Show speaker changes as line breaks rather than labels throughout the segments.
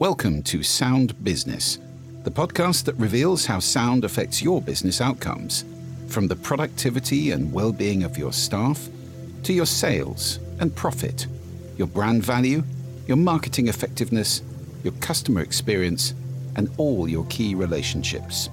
Welcome to Sound Business, the podcast that reveals how sound affects your business outcomes, from the productivity and well being of your staff to your sales and profit, your brand value, your marketing effectiveness, your customer experience, and all your key relationships.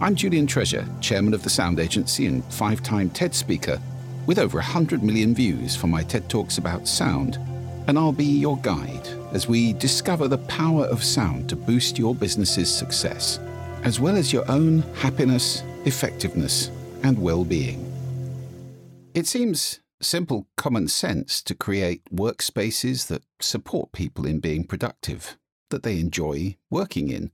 I'm Julian Treasure, chairman of the Sound Agency and five time TED speaker, with over 100 million views for my TED Talks about sound, and I'll be your guide as we discover the power of sound to boost your business's success, as well as your own happiness, effectiveness, and well being. It seems simple common sense to create workspaces that support people in being productive, that they enjoy working in,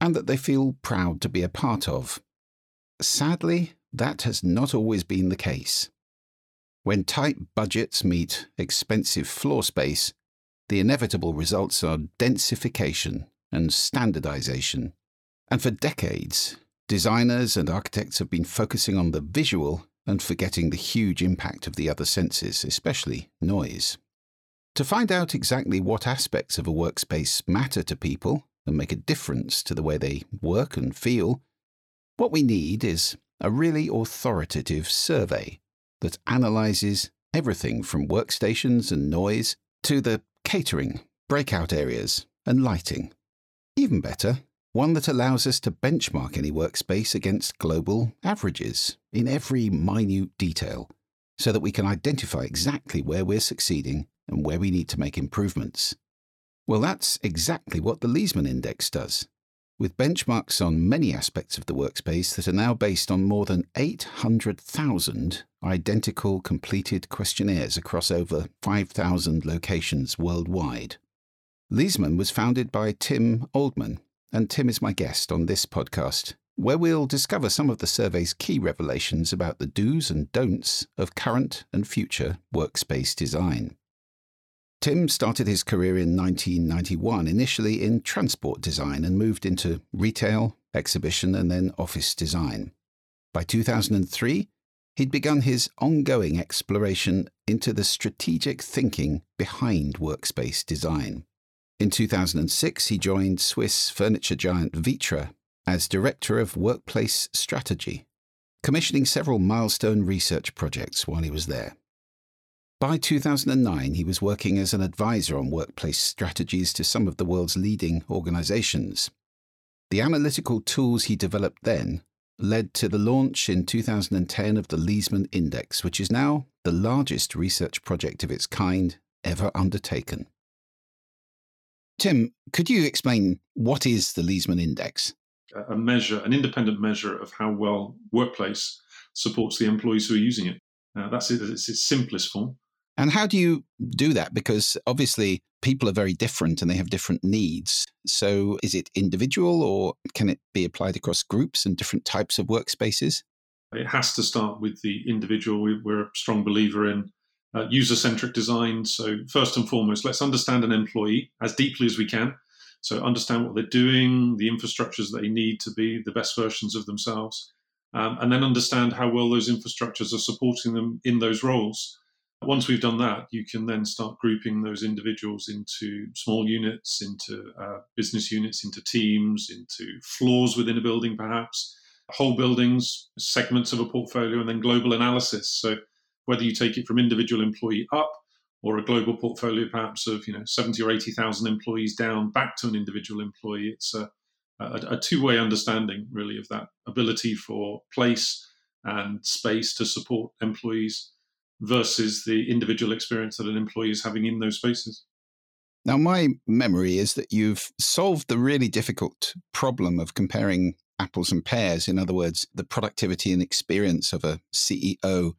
and that they feel proud to be a part of. Sadly, that has not always been the case. When tight budgets meet expensive floor space, the inevitable results are densification and standardization. And for decades, designers and architects have been focusing on the visual and forgetting the huge impact of the other senses, especially noise. To find out exactly what aspects of a workspace matter to people and make a difference to the way they work and feel, what we need is a really authoritative survey that analyzes everything from workstations and noise to the catering, breakout areas, and lighting. Even better, one that allows us to benchmark any workspace against global averages in every minute detail, so that we can identify exactly where we're succeeding and where we need to make improvements. Well, that's exactly what the Leesman Index does, with benchmarks on many aspects of the workspace that are now based on more than 800,000 identical completed questionnaires across over 5,000 locations worldwide. Leesman was founded by Tim Oldman, and Tim is my guest on this podcast, where we'll discover some of the survey's key revelations about the do's and don'ts of current and future workspace design. Tim started his career in 1991, initially in transport design, and moved into retail, exhibition, and then office design. By 2003, he'd begun his ongoing exploration into the strategic thinking behind workspace design. In 2006, he joined Swiss furniture giant Vitra as Director of Workplace Strategy, commissioning several milestone research projects while he was there. By 2009, he was working as an advisor on workplace strategies to some of the world's leading organizations. The analytical tools he developed then led to the launch in 2010 of the Leesman Index, which is now the largest research project of its kind ever undertaken. Tim, could you explain what is the Leesman Index?
A measure, an independent measure of how well workplace supports the employees who are using it. Uh, that's it. It's its simplest form.
And how do you do that? Because obviously people are very different and they have different needs. So is it individual or can it be applied across groups and different types of workspaces?
It has to start with the individual. We're a strong believer in uh, user centric design. So, first and foremost, let's understand an employee as deeply as we can. So, understand what they're doing, the infrastructures they need to be the best versions of themselves, um, and then understand how well those infrastructures are supporting them in those roles. Once we've done that, you can then start grouping those individuals into small units, into uh, business units, into teams, into floors within a building, perhaps, whole buildings, segments of a portfolio, and then global analysis. So whether you take it from individual employee up or a global portfolio, perhaps of you know 70 or 80,000 employees down back to an individual employee, it's a, a, a two-way understanding really of that ability for place and space to support employees versus the individual experience that an employee is having in those spaces.
Now, my memory is that you've solved the really difficult problem of comparing apples and pears. In other words, the productivity and experience of a CEO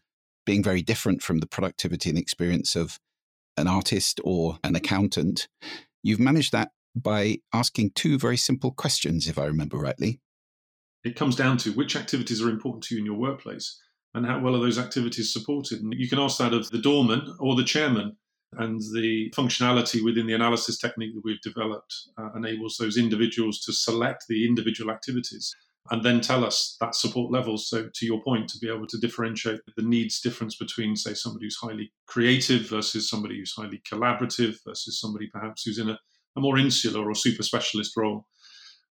being very different from the productivity and experience of an artist or an accountant. You've managed that by asking two very simple questions, if I remember rightly.
It comes down to which activities are important to you in your workplace and how well are those activities supported? And you can ask that of the doorman or the chairman. And the functionality within the analysis technique that we've developed uh, enables those individuals to select the individual activities and then tell us that support level. So, to your point, to be able to differentiate the needs difference between, say, somebody who's highly creative versus somebody who's highly collaborative versus somebody perhaps who's in a a more insular or super specialist role.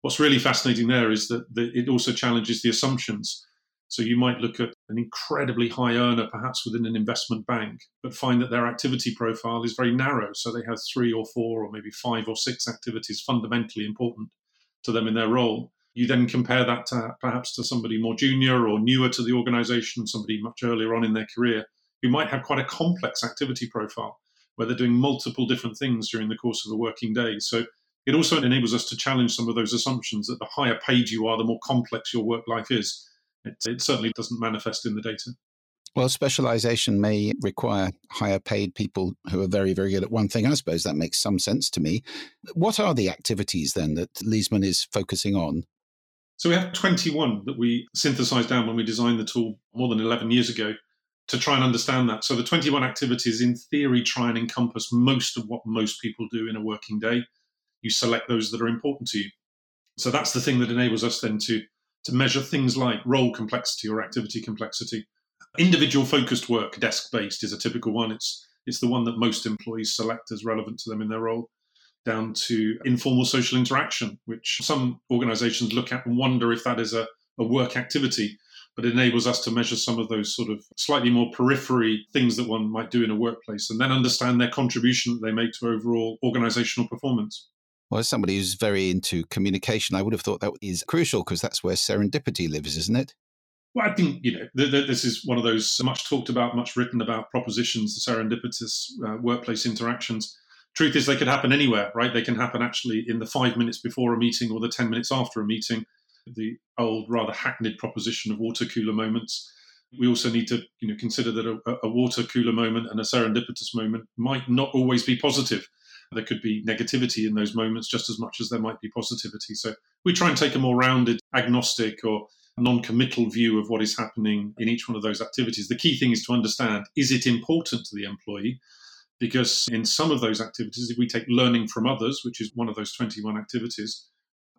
What's really fascinating there is that, that it also challenges the assumptions. So you might look at an incredibly high earner, perhaps within an investment bank, but find that their activity profile is very narrow. So they have three or four or maybe five or six activities fundamentally important to them in their role. You then compare that to perhaps to somebody more junior or newer to the organization, somebody much earlier on in their career, who might have quite a complex activity profile where they're doing multiple different things during the course of a working day. So it also enables us to challenge some of those assumptions that the higher paid you are, the more complex your work life is. It, it certainly doesn't manifest in the data.
Well, specialization may require higher paid people who are very, very good at one thing. I suppose that makes some sense to me. What are the activities then that Leesman is focusing on?
So we have 21 that we synthesized down when we designed the tool more than 11 years ago to try and understand that. So the 21 activities, in theory, try and encompass most of what most people do in a working day. You select those that are important to you. So that's the thing that enables us then to to measure things like role complexity or activity complexity. Individual focused work, desk based, is a typical one. It's it's the one that most employees select as relevant to them in their role. Down to informal social interaction, which some organizations look at and wonder if that is a, a work activity, but it enables us to measure some of those sort of slightly more periphery things that one might do in a workplace and then understand their contribution that they make to overall organizational performance.
Well, as somebody who's very into communication, I would have thought that is crucial because that's where serendipity lives, isn't it?
Well, I think you know th- th- this is one of those much talked about, much written about propositions, the serendipitous uh, workplace interactions. Truth is, they could happen anywhere, right? They can happen actually in the five minutes before a meeting or the ten minutes after a meeting. The old, rather hackneyed proposition of water cooler moments. We also need to, you know, consider that a, a water cooler moment and a serendipitous moment might not always be positive there could be negativity in those moments just as much as there might be positivity. So we try and take a more rounded, agnostic, or non committal view of what is happening in each one of those activities. The key thing is to understand is it important to the employee? Because in some of those activities, if we take learning from others, which is one of those 21 activities,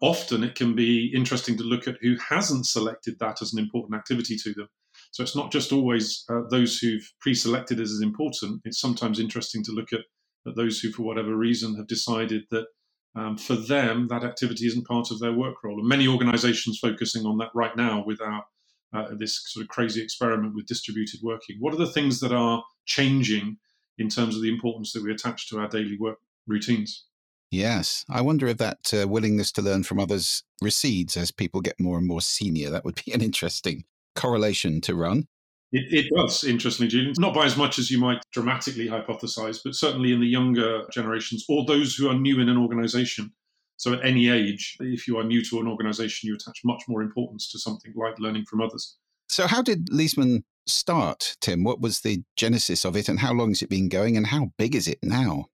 often it can be interesting to look at who hasn't selected that as an important activity to them. So it's not just always uh, those who've pre selected as important. It's sometimes interesting to look at that those who, for whatever reason, have decided that um, for them that activity isn't part of their work role. And many organizations focusing on that right now with our uh, this sort of crazy experiment with distributed working. What are the things that are changing in terms of the importance that we attach to our daily work routines?
Yes. I wonder if that uh, willingness to learn from others recedes as people get more and more senior. That would be an interesting correlation to run.
It, it, does, interestingly, Julian. Not by as much as you might dramatically hypothesize, but certainly in the younger generations or those who are new in an organization. So, at any age, if you are new to an organization, you attach much more importance to something like learning from others.
So, how did Leesman start, Tim? What was the genesis of it, and how long has it been going, and how big is it now?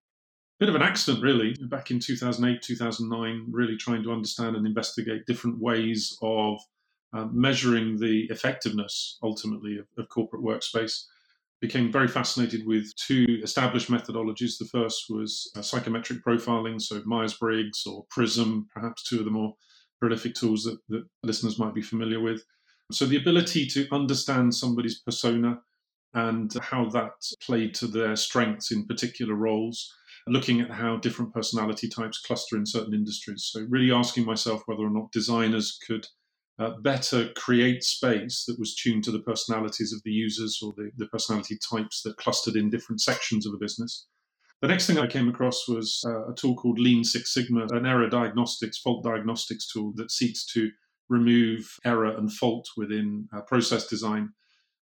Bit of an accident, really. Back in 2008, 2009, really trying to understand and investigate different ways of um, measuring the effectiveness ultimately of, of, corporate workspace. Became very fascinated with two established methodologies. The first was uh, psychometric profiling, so Myers Briggs or PRISM, perhaps two of the more prolific tools that, that listeners might be familiar with. So, the ability to understand somebody's persona and how that played to their strengths in particular roles, looking at how different personality types cluster in certain industries. So, really asking myself whether or not designers could uh, better create space that was tuned to the personalities of the users or the, the personality types that clustered in different sections of a business. The next thing I came across was uh, a tool called Lean Six Sigma, an error diagnostics, fault diagnostics tool that seeks to remove error and fault within uh, process design.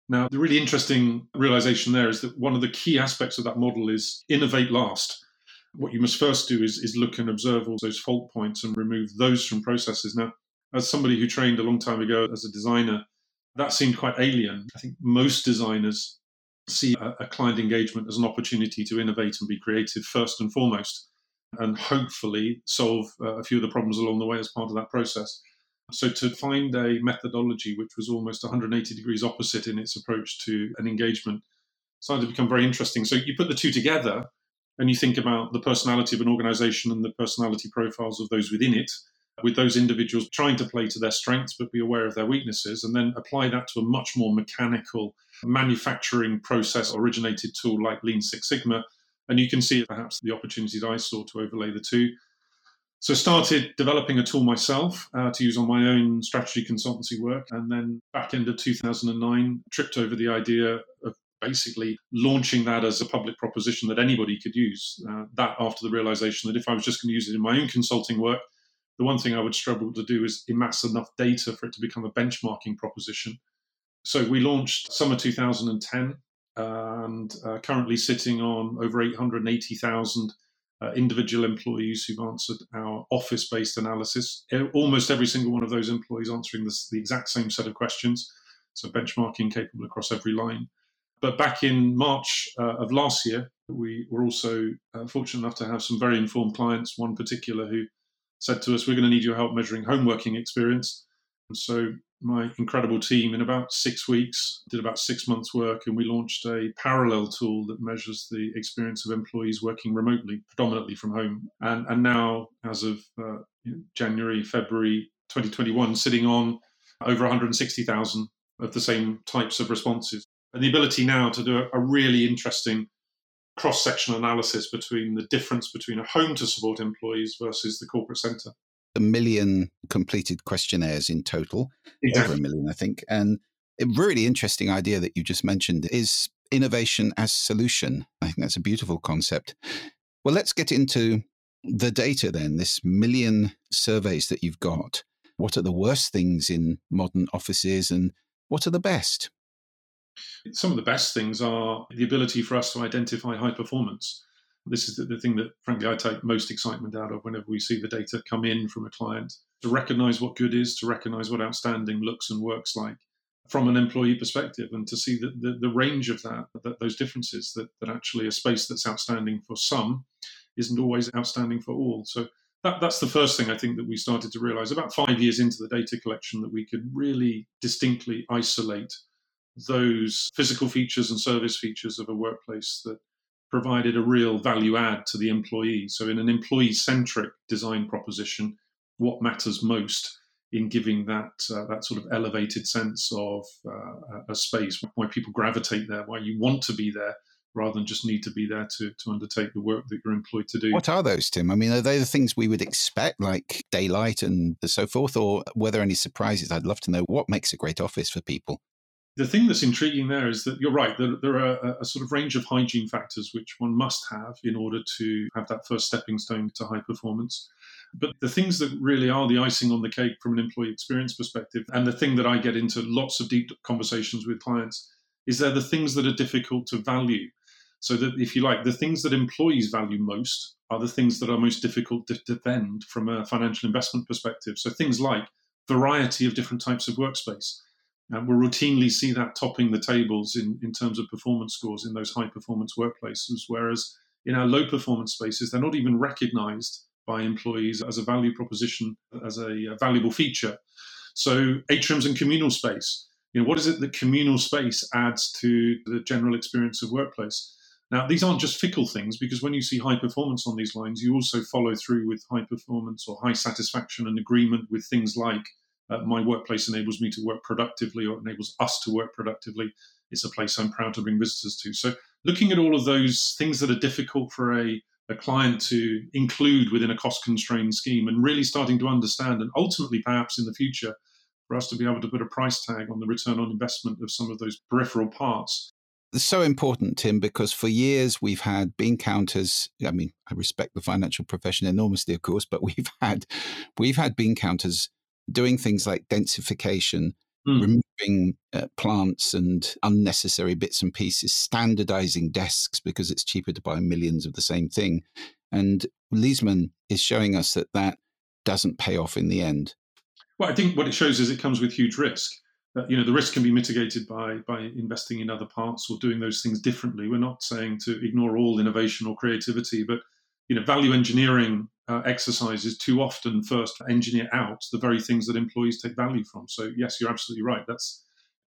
Now, the really interesting realization there is that one of the key aspects of that model is innovate last. What you must first do is, is look and observe all those fault points and remove those from processes. Now, as somebody who trained a long time ago as a designer, that seemed quite alien. I think most designers see a, a client engagement as an opportunity to innovate and be creative first and foremost, and hopefully solve uh, a few of the problems along the way as part of that process. So, to find a methodology which was almost 180 degrees opposite in its approach to an engagement started to become very interesting. So, you put the two together and you think about the personality of an organization and the personality profiles of those within it with those individuals trying to play to their strengths but be aware of their weaknesses and then apply that to a much more mechanical manufacturing process originated tool like Lean Six Sigma. And you can see perhaps the opportunities I saw to overlay the two. So started developing a tool myself uh, to use on my own strategy consultancy work, and then back end of 2009, tripped over the idea of basically launching that as a public proposition that anybody could use. Uh, that after the realization that if I was just going to use it in my own consulting work, the one thing I would struggle to do is amass enough data for it to become a benchmarking proposition. So we launched summer 2010 and uh, currently sitting on over 880,000 uh, individual employees who've answered our office based analysis. Almost every single one of those employees answering this, the exact same set of questions. So benchmarking capable across every line. But back in March uh, of last year, we were also uh, fortunate enough to have some very informed clients, one particular who said to us, We're going to need your help measuring home working experience. And so my incredible team in about six weeks did about six months work and we launched a parallel tool that measures the experience of employees working remotely predominantly from home and, and now as of uh, january february 2021 sitting on over 160000 of the same types of responses and the ability now to do a, a really interesting cross-sectional analysis between the difference between a home to support employees versus the corporate centre
a million completed questionnaires in total, exactly. over a million, I think. And a really interesting idea that you just mentioned is innovation as solution. I think that's a beautiful concept. Well, let's get into the data then, this million surveys that you've got. What are the worst things in modern offices and what are the best?
Some of the best things are the ability for us to identify high performance. This is the, the, thing that, frankly, I take most excitement out of whenever we see the data come in from a client to recognize what good is, to recognize what outstanding looks and works like from an employee perspective, and to see that the, the range of that, that those differences, that, that actually a space that's outstanding for some isn't always outstanding for all. So that, that's the first thing I think that we started to realize about five years into the data collection that we could really distinctly isolate those physical features and service features of a workplace that provided a real value add to the employee. So, in an employee centric design proposition, what matters most in giving that uh, that sort of elevated sense of uh, a space, why people gravitate there, why you want to be there, rather than just need to be there to, to undertake the work that you're employed to do.
What are those, Tim? I mean, are they the things we would expect, like daylight and so forth, or were there any surprises? I'd love to know what makes a great office for people
the thing that's intriguing there is that you're right. There, there are a, a, sort of range of hygiene factors which one must have in order to have that first stepping stone to high performance. But the things that really are the icing on the cake from an employee experience perspective, and the thing that I get into lots of deep conversations with clients, is they're the things that are difficult to value. So that, if you like, the things that employees value most are the things that are most difficult to defend from a financial investment perspective. So things like variety of different types of workspace Uh, and we'll routinely see that topping the tables in, in terms of performance scores in those high performance workplaces, whereas in our low performance spaces, they're not even recognized by employees as a value proposition, as a, a valuable feature. So, atriums and communal space. You know, what is it that communal space adds to the general experience of workplace? Now, these aren't just fickle things because when you see high performance on these lines, you also follow through with high performance or high satisfaction and agreement with things like uh, my workplace enables me to work productively or enables us to work productively. It's a place I'm proud to bring visitors to. So, looking at all of those things that are difficult for a, a client to include within a cost constrained scheme and really starting to understand, and ultimately, perhaps in the future, for us to be able to put a price tag on the return on investment of some of those peripheral parts.
It's so important, Tim, because for years we've had bean counters. I mean, I respect the financial profession enormously, of course, but we've had we've had bean counters doing things like densification, mm. removing uh, plants and unnecessary bits and pieces, standardizing desks because it's cheaper to buy millions of the same thing. And Leesman is showing us that that doesn't pay off in the end.
Well, I think what it shows is it comes with huge risk. You know, the risk can be mitigated by by investing in other parts or doing those things differently. We're not saying to ignore all innovation or creativity, but you know, value engineering uh, exercises too often first engineer out the very things that employees take value from. So yes, you're absolutely right. That's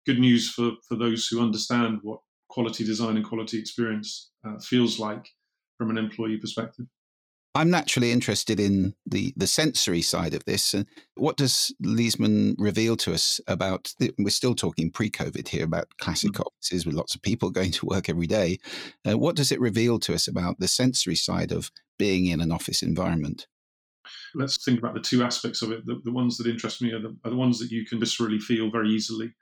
good news for for those who understand what quality design and quality experience uh, feels like from an employee perspective.
I'm naturally interested in the, the sensory side of this. And what does Leesman reveal to us about? The, we're still talking pre COVID here about classic mm-hmm. offices with lots of people going to work every day. Uh, what does it reveal to us about the sensory side of being in an office environment?
Let's think about the two aspects of it. The, the ones that interest me are the, are the, ones that you can viscerally feel very easily.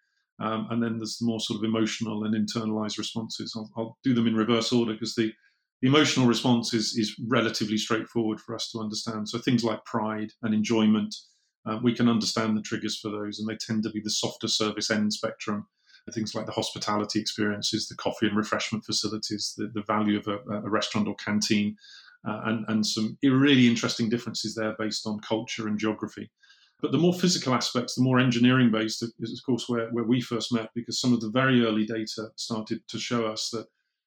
Um, and then there's the more sort of emotional and internalized responses. I'll, I'll do them in reverse order because the, the emotional response is, is relatively straightforward for us to understand. So things like pride and enjoyment, uh, we can understand the triggers for those, and they tend to be the softer service end spectrum. Things like the hospitality experiences, the coffee and refreshment facilities, the, the value of a, a restaurant or canteen, uh, and, and some really interesting differences there based on culture and geography. But the more physical aspects, the more engineering based, is of course where, where we first met because some of the very early data started to show us that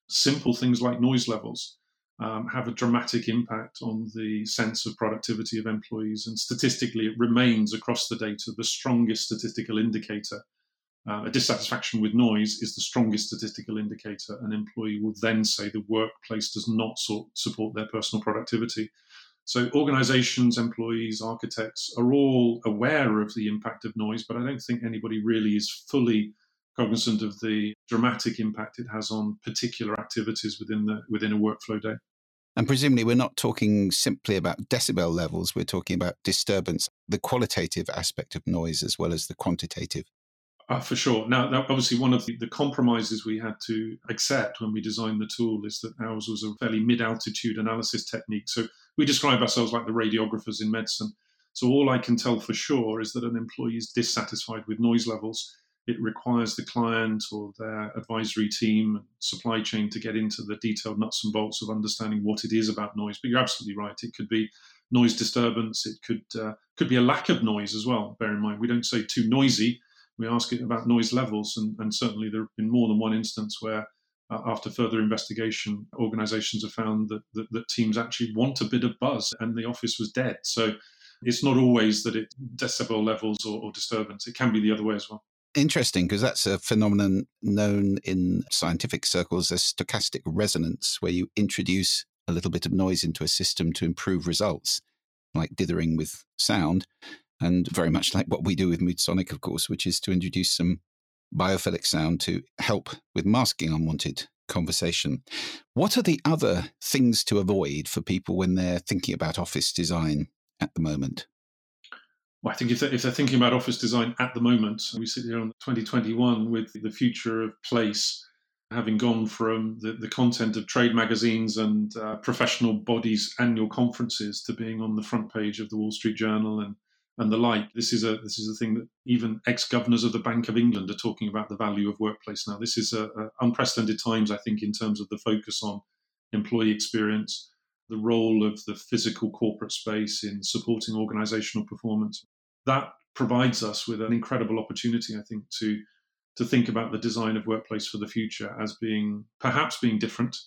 simple things like noise levels um, have a dramatic impact on the sense of productivity of employees. And statistically, it remains across the data the strongest statistical indicator uh, a dissatisfaction with noise is the strongest statistical indicator. An employee will then say the workplace does not so- support their personal productivity. So, organizations, employees, architects are all aware of the impact of noise, but I don't think anybody really is fully cognizant of the dramatic impact it has on particular activities within the within a workflow day.
And presumably, we're not talking simply about decibel levels, we're talking about disturbance, the qualitative aspect of noise as well as the quantitative.
Uh, for sure. Now, now, obviously, one of the, the, compromises we had to accept when we designed the tool is that ours was a fairly mid altitude analysis technique. So we describe ourselves like the radiographers in medicine. So all I can tell for sure is that an employee is dissatisfied with noise levels. It requires the client or their advisory team supply chain to get into the detailed nuts and bolts of understanding what it is about noise. But you're absolutely right. It could be noise disturbance. It could uh, could be a lack of noise as well. Bear in mind, we don't say too noisy we ask it about noise levels, and, and certainly there have been more than one instance where, uh, after further investigation, organisations have found that, that, that teams actually want a bit of buzz, and the office was dead. So it's not always that it's decibel levels or, or disturbance; it can be the other way as well.
Interesting, because that's a phenomenon known in scientific circles as stochastic resonance, where you introduce a little bit of noise into a system to improve results, like dithering with sound and very much like what we do with Moodsonic, of course, which is to introduce some biophilic sound to help with masking unwanted conversation. What are the other things to avoid for people when they're thinking about office design at the moment?
Well, I think if they're, if they're thinking about office design at the moment, we sit here on 2021 with the future of place having gone from the, the content of trade magazines and uh, professional bodies' annual conferences to being on the front page of the Wall Street Journal and and the like. This is a this is a thing that even ex governors of the Bank of England are talking about the value of workplace now. This is a, a unprecedented times, I think, in terms of the focus on employee experience, the role of the physical corporate space in supporting organizational performance. That provides us with an incredible opportunity, I think, to to think about the design of workplace for the future as being perhaps being different.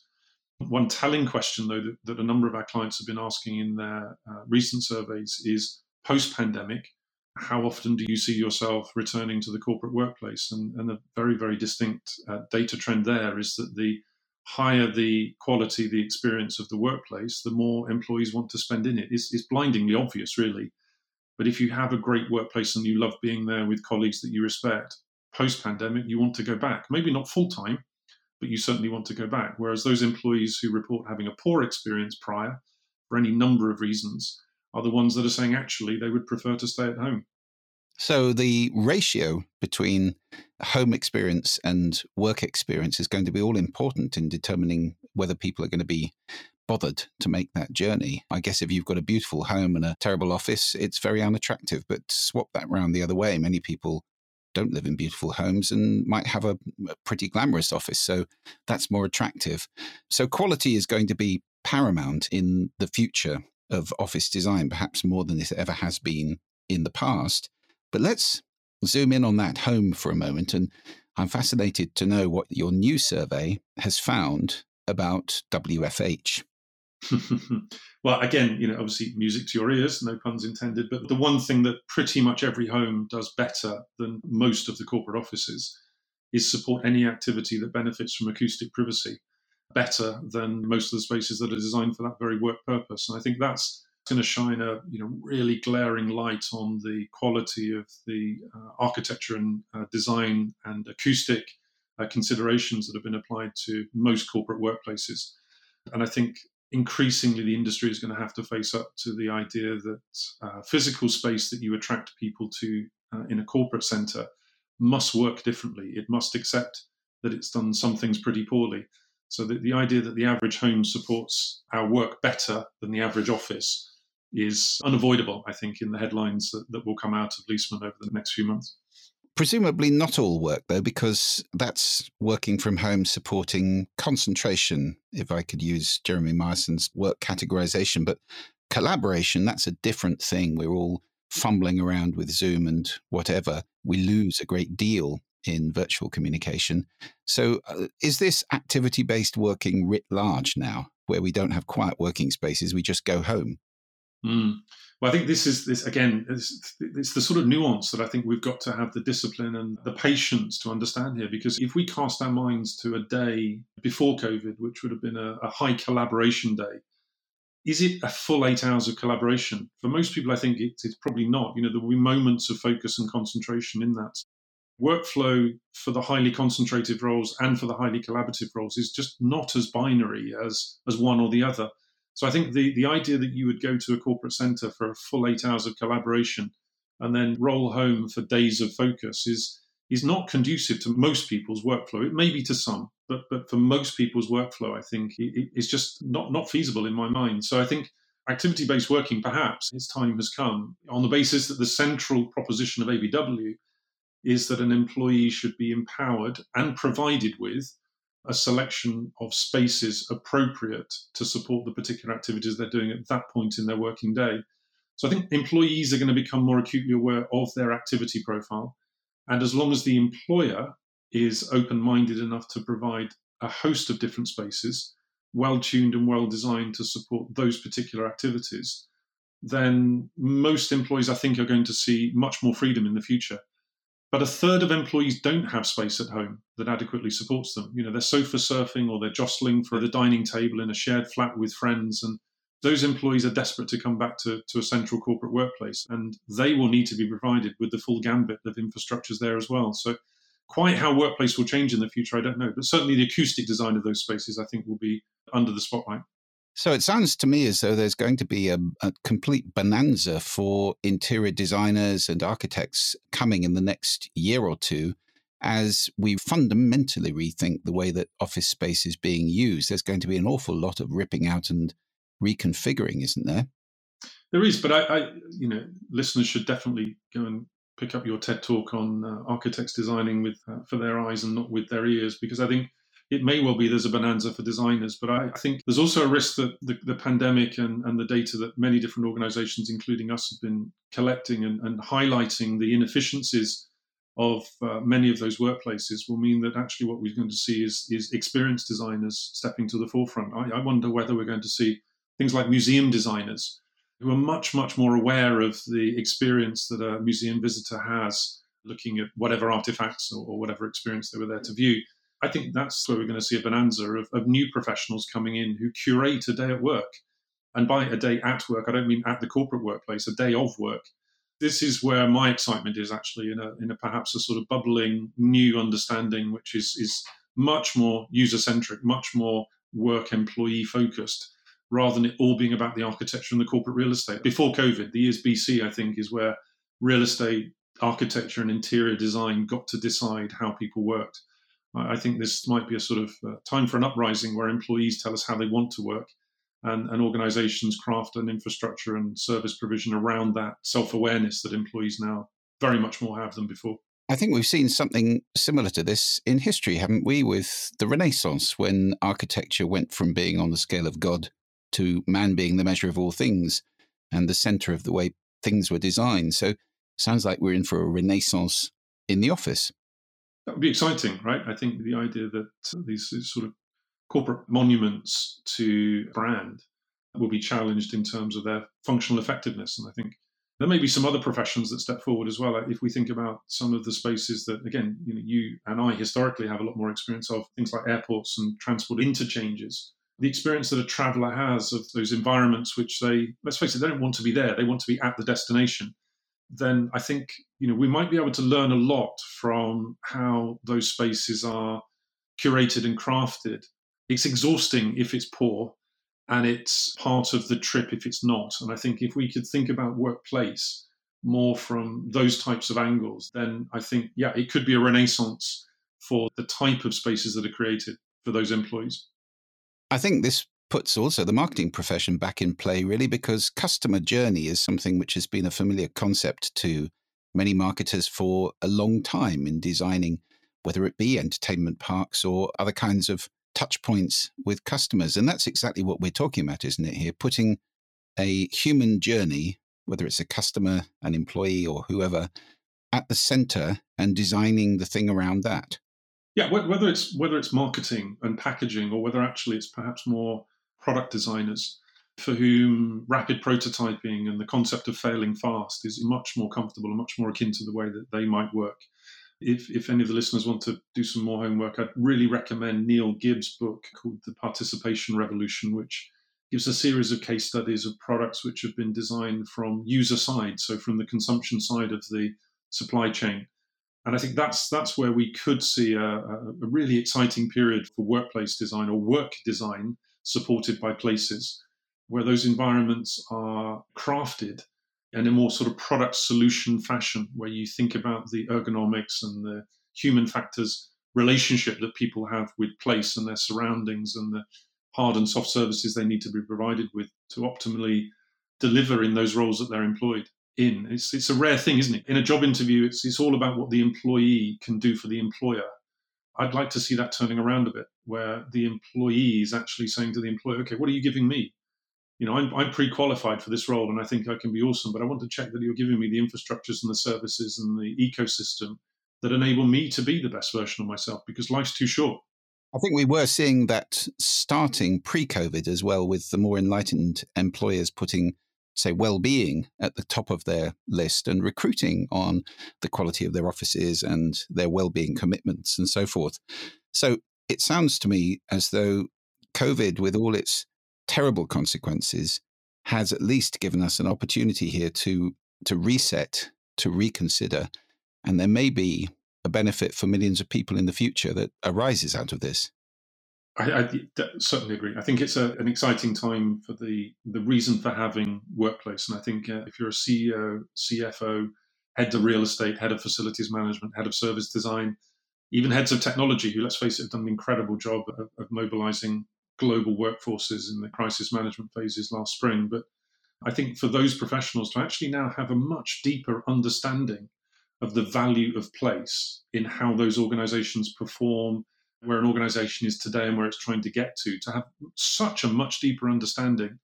One telling question, though, that, that a number of our clients have been asking in their uh, recent surveys is post pandemic, how often do you see yourself returning to the corporate workplace? And, and a very, very distinct uh, data trend there is that the higher the quality, the experience of the workplace, the more employees want to spend in it. It's, it's blindingly obvious, really. But if you have a great workplace and you love being there with colleagues that you respect, post pandemic, you want to go back. Maybe not full time, but you certainly want to go back. Whereas those employees who report having a poor experience prior, for any number of reasons, are the ones that are saying actually they would prefer to stay at home.
So the ratio between home experience and work experience is going to be all important in determining whether people are going to be bothered to make that journey. I guess if you've got a beautiful home and a terrible office, it's very unattractive. But swap that round the other way. Many people don't live in beautiful homes and might have a, a pretty glamorous office. So that's more attractive. So quality is going to be paramount in the future of office design, perhaps more than it ever has been in the past. But let's zoom in on that home for a moment. And I'm fascinated to know what your new survey has found about WFH.
well, again, you know, obviously music to your ears, no puns intended. But the one thing that pretty much every home does better than most of the corporate offices is support any activity that benefits from acoustic privacy better than most of the spaces that are designed for that very work purpose. And I think that's going to shine a you know really glaring light on the quality of the uh, architecture and uh, design and acoustic uh, considerations that have been applied to most corporate workplaces. And I think increasingly the industry is going to have to face up to the idea that uh, physical space that you attract people to uh, in a corporate center must work differently. It must accept that it's done some things pretty poorly. So the, the idea that the average home supports our work better than the average office is unavoidable, I think, in the headlines that, that will come out of Leesman over the next few months.
Presumably not all work, though, because that's working from home supporting concentration, if I could use Jeremy Myerson's work categorization. But collaboration, that's a different thing. We're all fumbling around with Zoom and whatever. We lose a great deal in virtual communication. So, uh, is this activity based working writ large now, where we don't have quiet working spaces, we just go home?
Mm. Well, I think this is this again. It's, it's, the sort of nuance that I think we've got to have the discipline and the patience to understand here. Because if we cast our minds to a day before COVID, which would have been a, a high collaboration day, is it a full eight hours of collaboration? For most people, I think it's probably not. You know, there will be moments of focus and concentration in that. Workflow for the highly concentrated roles and for the highly collaborative roles is just not as binary as as one or the other. So I think the, the idea that you would go to a corporate center for a full eight hours of collaboration and then roll home for days of focus is is not conducive to most people's workflow. It may be to some, but but for most people's workflow, I think it, it's just not not feasible in my mind. So I think activity based working, perhaps its time has come on the basis that the central proposition of ABW is that an employee should be empowered and provided with a selection of spaces appropriate to support the particular activities they're doing at that point in their working day. So I think employees are going to become more acutely aware of their activity profile. And as long as the employer is open minded enough to provide a host of different spaces, well tuned and well designed to support those particular activities, then most employees, I think, are going to see much more freedom in the future. But a third of employees don't have space at home that adequately supports them. You know, they're sofa surfing or they're jostling for the dining table in a shared flat with friends. And those employees are desperate to come back to, to a central corporate workplace. And they will need to be provided with the full gambit of infrastructures there as well. So, quite how workplace will change in the future, I don't know. But certainly the acoustic design of those spaces, I think, will be under the spotlight.
So it sounds to me as though there's going to be a, a, complete bonanza for interior designers and architects coming in the next year or two as we fundamentally rethink the way that office space is being used. There's going to be an awful lot of ripping out and reconfiguring, isn't there?
There is, but I, I you know, listeners should definitely go and pick up your TED talk on uh, architects designing with uh, for their eyes and not with their ears, because I think it may well be there's a bonanza for designers, but I think there's also a risk that the, the pandemic and, and, the data that many different organizations, including us, have been collecting and, and highlighting the inefficiencies of uh, many of those workplaces will mean that actually what we're going to see is, is experienced designers stepping to the forefront. I, I wonder whether we're going to see things like museum designers who are much, much more aware of the experience that a museum visitor has looking at whatever artifacts or, or whatever experience they were there to view I think that's where we're going to see a bonanza of, of new professionals coming in who curate a day at work. And by a day at work, I don't mean at the corporate workplace, a day of work. This is where my excitement is actually in a, in a perhaps a sort of bubbling new understanding, which is, is much more user centric, much more work employee focused, rather than it all being about the architecture and the corporate real estate. Before COVID, the years BC, I think, is where real estate, architecture, and interior design got to decide how people worked. I think this might be a sort of uh, time for an uprising where employees tell us how they want to work and, and organizations craft an infrastructure and service provision around that self awareness that employees now very much more have than before.
I think we've seen something similar to this in history, haven't we, with the Renaissance, when architecture went from being on the scale of God to man being the measure of all things and the center of the way things were designed. So sounds like we're in for a renaissance in the office.
That would be exciting, right? I think the idea that these sort of corporate monuments to brand will be challenged in terms of their functional effectiveness. And I think there may be some other professions that step forward as well. If we think about some of the spaces that, again, you know, you and I historically have a lot more experience of, things like airports and transport interchanges. The experience that a traveller has of those environments, which they, let's face it, they don't want to be there. They want to be at the destination then I think you know we might be able to learn a lot from how those spaces are curated and crafted. It's exhausting if it's poor, and it's part of the trip if it's not. And I think if we could think about workplace more from those types of angles, then I think, yeah, it could be a renaissance for the type of spaces that are created for those employees.
I think this puts also the marketing profession back in play, really, because customer journey is something which has been a familiar concept to many marketers for a long time in designing, whether it be entertainment parks or other kinds of touch points with customers. And that's exactly what we're talking about, isn't it? Here, putting a human journey, whether it's a customer, an employee, or whoever, at the center and designing the thing around that.
Yeah, whether it's whether it's marketing and packaging, or whether actually it's perhaps more product designers for whom rapid prototyping and the concept of failing fast is much more comfortable and much more akin to the way that they might work if, if any of the listeners want to do some more homework, I'd really recommend Neil Gibb's book called The Participation Revolution, which gives a series of case studies of products which have been designed from user side, so from the consumption side of the supply chain. And I think that's that's where we could see a, a really exciting period for workplace design or work design supported by places, where those environments are crafted in a more sort of product solution fashion, where you think about the ergonomics and the human factors relationship that people have with place and their surroundings and the hard and soft services they need to be provided with to optimally deliver in those roles that they're employed in. It's, it's a rare thing, isn't it? In a job interview, it's, it's all about what the employee can do for the employer. I'd like to see that turning around a bit, where the employee is actually saying to the employer, okay, what are you giving me? you know, I'm, I'm pre-qualified for this role and I think I can be awesome, but I want to check that you're giving me the infrastructures and the services and the ecosystem that enable me to be the best version of myself because life's too short.
I think we were seeing that starting pre COVID as well, with the more enlightened employers putting, say, well being at the top of their list and recruiting on the quality of their offices and their well being commitments and so forth. So it sounds to me as though COVID, with all its terrible consequences, has at least given us an opportunity here to to reset, to reconsider, and there may be a benefit for millions of people in the future that arises out of this.
I, I certainly agree. I think it's a, an exciting time for the the reason for having workplace, and I think uh, if you're a CEO, CFO, head of real estate, head of facilities management, head of service design, even heads of technology, who let's face it, have done an incredible job of, of mobilizing global workforces in the crisis management phases last spring. But I think for those professionals to actually now have a much deeper understanding of the value of place in how those organizations perform, where an organization is today and where it's trying to get to, to have such a much deeper understanding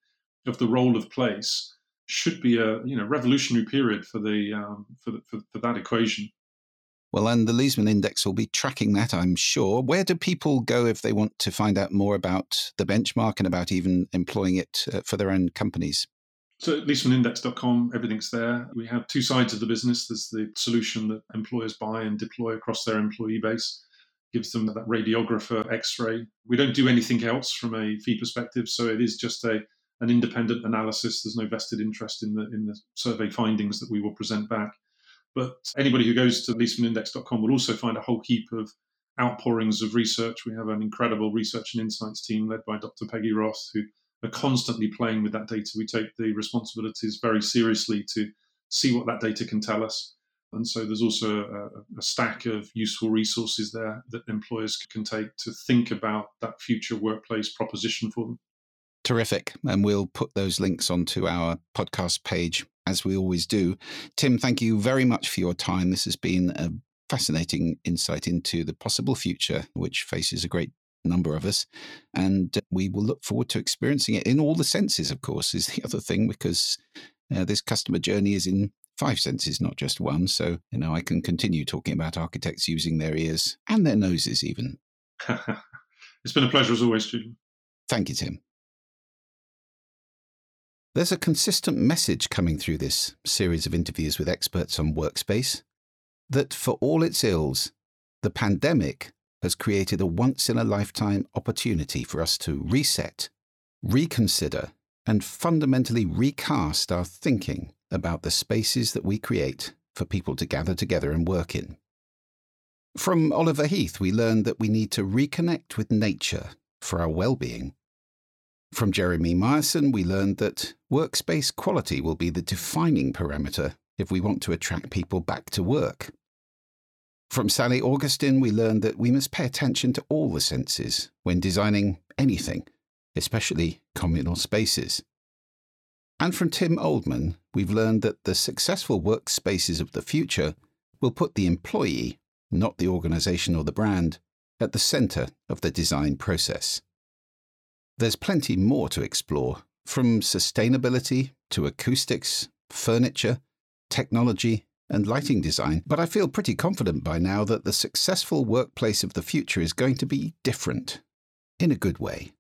of the role of place should be a you know revolutionary period for the um, for, the, for, for that equation.
Well, and the Leesman Index will be tracking that, I'm sure. Where do people go if they want to find out more about the benchmark and about even employing it uh, for their own companies?
So, leesmanindex.com, everything's there. We have two sides of the business. There's the solution that employers buy and deploy across their employee base, gives them that radiographer x ray. We don't do anything else from a fee perspective. So, it is just a an independent analysis. There's no vested interest in the in the survey findings that we will present back. But anybody who goes to leesmanindex.com will also find a whole heap of outpourings of research. We have an incredible research and insights team led by Dr. Peggie Rothe, who are constantly playing with that data. We take the responsibilities very seriously to see what that data can tell us. And so there's also a, a, stack of useful resources there that employers can take to think about that future workplace proposition for them.
Terrific. And we'll put those links onto our podcast page as we always do. Tim, thank you very much for your time. This has been a fascinating insight into the possible future, which faces a great number of us. And we will look forward to experiencing it in all the senses, of course, is the other thing, because uh, this customer journey is in five senses, not just one. So, you know, I can continue talking about architects using their ears and their noses, even.
it's been a pleasure as always, Julian.
Thank you, Tim. There's a consistent message coming through this series of interviews with experts on workspace that for all its ills, the pandemic has created a once in a lifetime opportunity for us to reset, reconsider, and fundamentally recast our thinking about the spaces that we create for people to gather together and work in. From Oliver Heath, we learned that we need to reconnect with nature for our well being From Jeremy Myerson, we learned that workspace quality will be the defining parameter if we want to attract people back to work. From Sally Augustin, we learned that we must pay attention to all the senses when designing anything, especially communal spaces. And from Tim Oldman, we've learned that the successful workspaces of the future will put the employee, not the organization or the brand, at the center of the design process. There's plenty more to explore, from sustainability to acoustics, furniture, technology, and lighting design, but I feel pretty confident by now that the successful workplace of the future is going to be different, in a good way.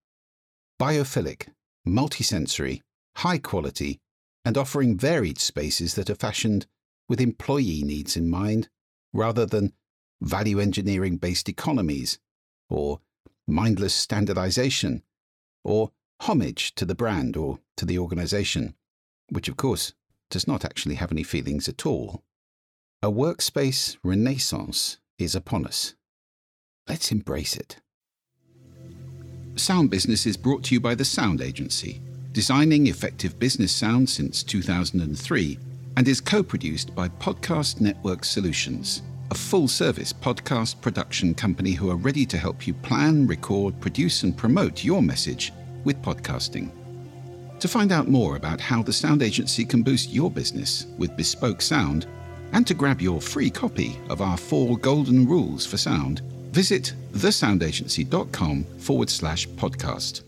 Biophilic, multisensory, high quality, and offering varied spaces that are fashioned with employee needs in mind rather than value engineering based economies, or mindless standardization, or homage to the brand or to the organization, which of course does not actually have any feelings at all. A workspace renaissance is upon us. Let's embrace it. Sound Business is brought to you by the Sound Agency, designing effective business sound since 2003, and is co produced by Podcast Network Solutions a full service podcast production company who are ready to help you plan, record, produce, and promote your message with podcasting. To find out more about how the Sound Agency can boost your business with bespoke sound, and to grab your free copy of our four golden rules for sound, visit thesoundagency.com forward slash podcast.